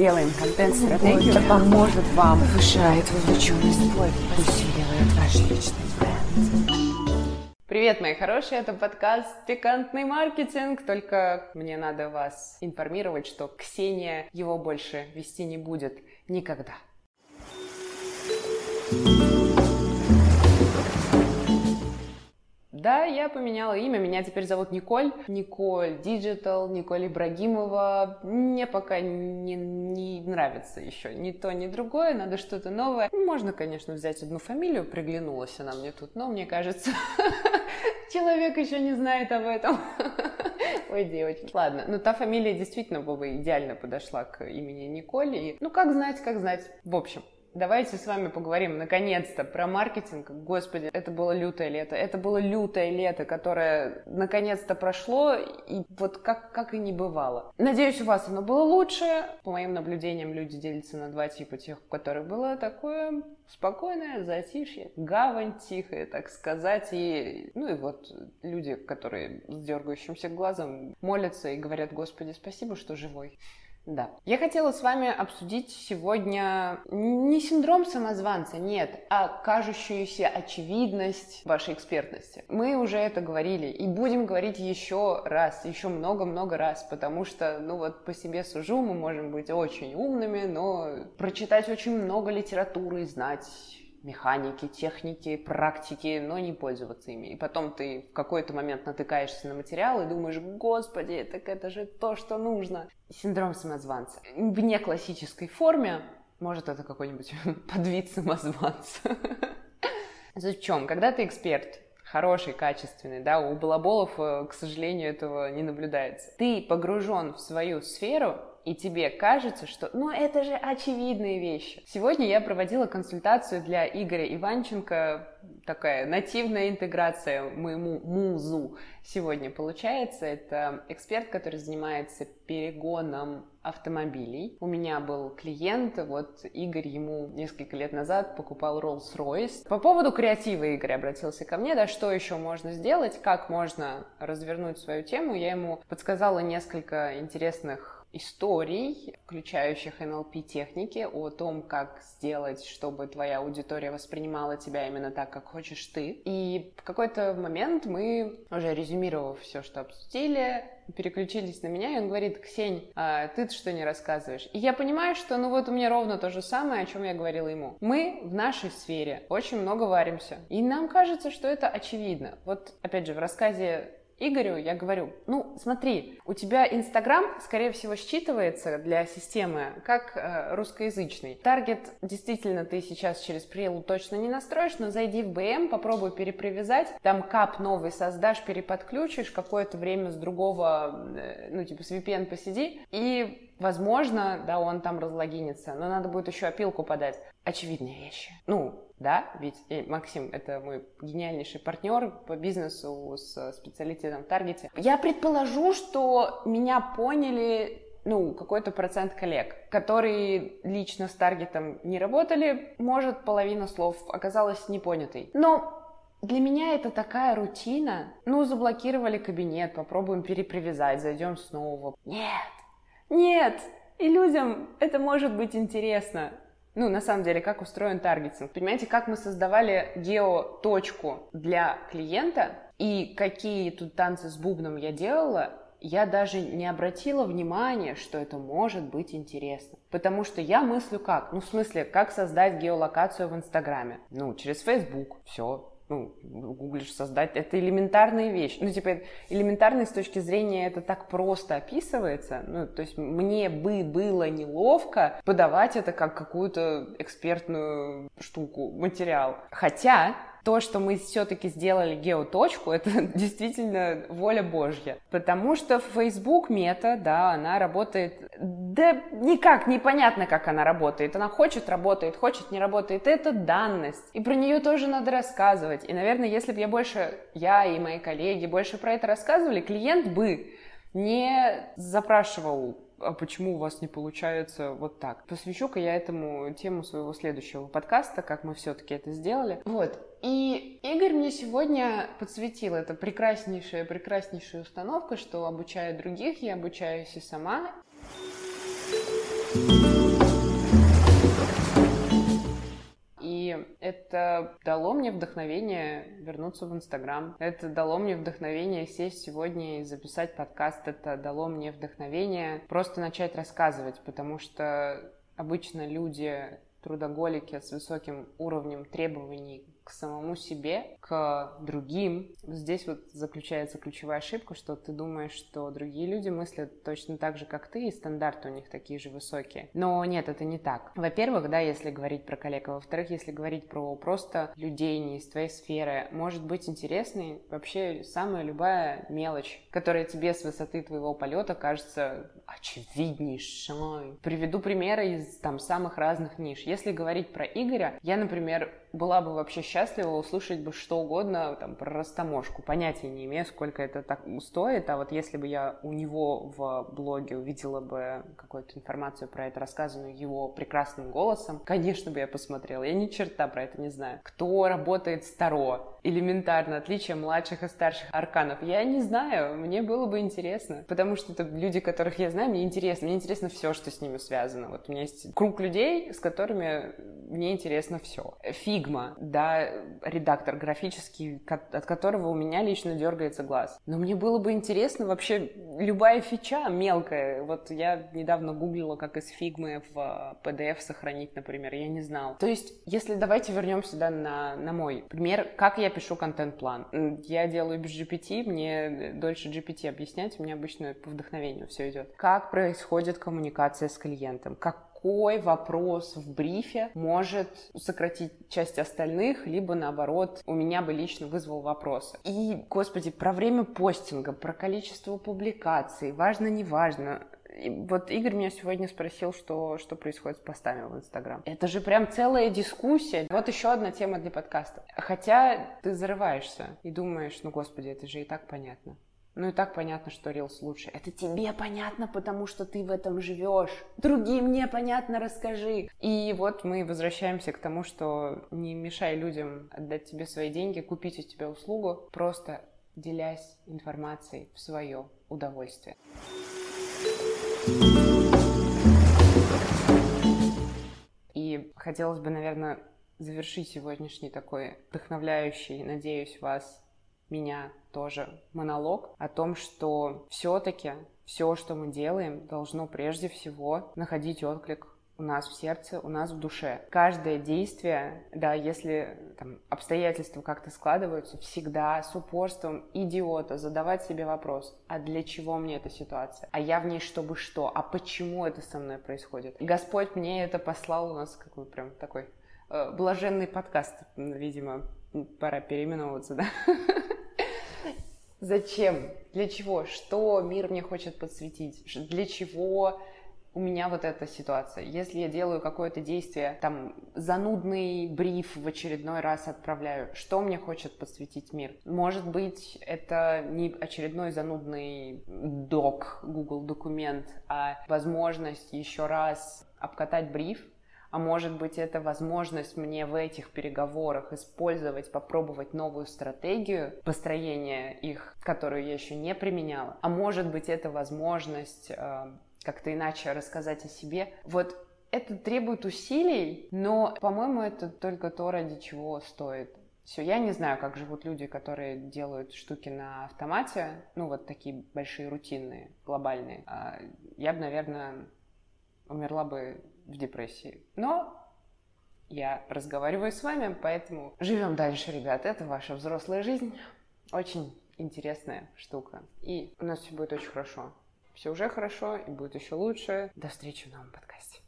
делаем контент-стратегию, которая поможет вам. Повышать вовлеченность. Усиливает ваш личный бренд. Привет, мои хорошие, это подкаст «Пикантный маркетинг», только мне надо вас информировать, что Ксения его больше вести не будет никогда. Да, я поменяла имя, меня теперь зовут Николь. Николь Digital, Николь Ибрагимова. Мне пока не, не нравится еще ни то, ни другое, надо что-то новое. Можно, конечно, взять одну фамилию, приглянулась она мне тут, но мне кажется, человек еще не знает об этом. Ой, девочки. Ладно, ну та фамилия действительно бы идеально подошла к имени Николь. И, ну, как знать, как знать. В общем, Давайте с вами поговорим наконец-то про маркетинг. Господи, это было лютое лето. Это было лютое лето, которое наконец-то прошло, и вот как, как и не бывало. Надеюсь, у вас оно было лучше. По моим наблюдениям, люди делятся на два типа. Тех, у которых было такое спокойное затишье, гавань тихая, так сказать. И, ну и вот люди, которые с дергающимся глазом молятся и говорят, Господи, спасибо, что живой. Да. Я хотела с вами обсудить сегодня не синдром самозванца, нет, а кажущуюся очевидность вашей экспертности. Мы уже это говорили и будем говорить еще раз, еще много-много раз, потому что, ну вот по себе сужу, мы можем быть очень умными, но прочитать очень много литературы знать механики, техники, практики, но не пользоваться ими. И потом ты в какой-то момент натыкаешься на материал и думаешь, господи, так это же то, что нужно. Синдром самозванца. В не классической форме, может, это какой-нибудь подвид самозванца. В чем? Когда ты эксперт, хороший, качественный, да, у балаболов, э, к сожалению, этого не наблюдается. Ты погружен в свою сферу, и тебе кажется, что ну это же очевидные вещи. Сегодня я проводила консультацию для Игоря Иванченко, такая нативная интеграция моему музу сегодня получается. Это эксперт, который занимается перегоном автомобилей. У меня был клиент, вот Игорь ему несколько лет назад покупал Rolls-Royce. По поводу креатива Игорь обратился ко мне, да, что еще можно сделать, как можно развернуть свою тему. Я ему подсказала несколько интересных историй, включающих NLP-техники, о том, как сделать, чтобы твоя аудитория воспринимала тебя именно так, как хочешь ты. И в какой-то момент мы, уже резюмировав все, что обсудили, переключились на меня, и он говорит, Ксень, а ты что не рассказываешь? И я понимаю, что ну вот у меня ровно то же самое, о чем я говорила ему. Мы в нашей сфере очень много варимся, и нам кажется, что это очевидно. Вот, опять же, в рассказе Игорю я говорю, ну смотри, у тебя Инстаграм, скорее всего, считывается для системы как э, русскоязычный. Таргет действительно ты сейчас через прилу точно не настроишь, но зайди в БМ, попробуй перепривязать, там кап новый создашь, переподключишь, какое-то время с другого, э, ну типа с VPN посиди, и Возможно, да, он там разлогинится, но надо будет еще опилку подать. Очевидные вещи. Ну, да, ведь и Максим, это мой гениальнейший партнер по бизнесу с специалитетом в таргете. Я предположу, что меня поняли ну, какой-то процент коллег, которые лично с таргетом не работали, может, половина слов оказалась непонятой. Но для меня это такая рутина. Ну, заблокировали кабинет, попробуем перепривязать, зайдем снова. Нет, нет, и людям это может быть интересно. Ну, на самом деле, как устроен таргетинг. Понимаете, как мы создавали геоточку для клиента и какие тут танцы с бубном я делала, я даже не обратила внимания, что это может быть интересно. Потому что я мыслю как? Ну, в смысле, как создать геолокацию в Инстаграме? Ну, через Facebook. Все, ну, гуглишь создать, это элементарная вещь. Ну, типа, элементарный с точки зрения это так просто описывается. Ну, то есть мне бы было неловко подавать это как какую-то экспертную штуку, материал. Хотя то, что мы все-таки сделали геоточку, это действительно воля Божья. Потому что Facebook мета, да, она работает, да никак непонятно, как она работает. Она хочет, работает, хочет, не работает. Это данность. И про нее тоже надо рассказывать. И, наверное, если бы я больше, я и мои коллеги больше про это рассказывали, клиент бы не запрашивал а почему у вас не получается вот так? Посвящу-ка я этому тему своего следующего подкаста, как мы все-таки это сделали. Вот. И Игорь мне сегодня подсветил, это прекраснейшая, прекраснейшая установка, что обучая других, я обучаюсь и сама. Это дало мне вдохновение вернуться в Инстаграм. Это дало мне вдохновение сесть сегодня и записать подкаст. Это дало мне вдохновение просто начать рассказывать, потому что обычно люди трудоголики с высоким уровнем требований к самому себе, к другим. Здесь вот заключается ключевая ошибка, что ты думаешь, что другие люди мыслят точно так же, как ты, и стандарты у них такие же высокие. Но нет, это не так. Во-первых, да, если говорить про коллег, а во-вторых, если говорить про просто людей не из твоей сферы, может быть интересной вообще самая любая мелочь, которая тебе с высоты твоего полета кажется очевиднейшей. Приведу примеры из там самых разных ниш. Если говорить про Игоря, я, например, была бы вообще счастлива услышать бы что угодно там, про растаможку. Понятия не имею, сколько это так стоит, а вот если бы я у него в блоге увидела бы какую-то информацию про это, рассказанную его прекрасным голосом, конечно бы я посмотрела. Я ни черта про это не знаю. Кто работает с Таро? Элементарно, отличие младших и старших арканов. Я не знаю, мне было бы интересно, потому что это люди, которых я знаю, мне интересно. Мне интересно все, что с ними связано. Вот у меня есть круг людей, с которыми мне интересно все. Фигма, да, редактор графический, от которого у меня лично дергается глаз. Но мне было бы интересно вообще любая фича мелкая. Вот я недавно гуглила, как из фигмы в PDF сохранить, например, я не знала. То есть, если давайте вернемся да, на, на мой пример, как я пишу контент-план. Я делаю без GPT, мне дольше GPT объяснять, меня обычно по вдохновению все идет. Как происходит коммуникация с клиентом, как какой вопрос в брифе может сократить часть остальных, либо наоборот, у меня бы лично вызвал вопросы. И, господи, про время постинга, про количество публикаций, важно, не важно. вот Игорь меня сегодня спросил, что, что происходит с постами в Инстаграм. Это же прям целая дискуссия. Вот еще одна тема для подкаста. Хотя ты зарываешься и думаешь, ну, господи, это же и так понятно. Ну и так понятно, что Reels лучше. Это тебе понятно, потому что ты в этом живешь. Другим непонятно, расскажи. И вот мы возвращаемся к тому, что не мешай людям отдать тебе свои деньги, купить у тебя услугу, просто делясь информацией в свое удовольствие. И хотелось бы, наверное, завершить сегодняшний такой вдохновляющий, надеюсь, вас меня тоже монолог о том, что все-таки все, что мы делаем, должно прежде всего находить отклик у нас в сердце, у нас в душе. Каждое действие, да, если там, обстоятельства как-то складываются, всегда с упорством идиота задавать себе вопрос, а для чего мне эта ситуация? А я в ней чтобы что? А почему это со мной происходит? Господь мне это послал, у нас какой прям такой э, блаженный подкаст, видимо, пора переименовываться, да? Зачем? Для чего? Что мир мне хочет подсветить? Для чего у меня вот эта ситуация. Если я делаю какое-то действие, там, занудный бриф в очередной раз отправляю, что мне хочет подсветить мир? Может быть, это не очередной занудный док, Google документ, а возможность еще раз обкатать бриф, а может быть это возможность мне в этих переговорах использовать, попробовать новую стратегию построения их, которую я еще не применяла, а может быть это возможность э, как-то иначе рассказать о себе. Вот это требует усилий, но, по-моему, это только то, ради чего стоит. Все, я не знаю, как живут люди, которые делают штуки на автомате, ну вот такие большие рутинные, глобальные. А я бы, наверное, умерла бы в депрессии. Но я разговариваю с вами, поэтому живем дальше, ребят. Это ваша взрослая жизнь. Очень интересная штука. И у нас все будет очень хорошо. Все уже хорошо и будет еще лучше. До встречи в новом подкасте.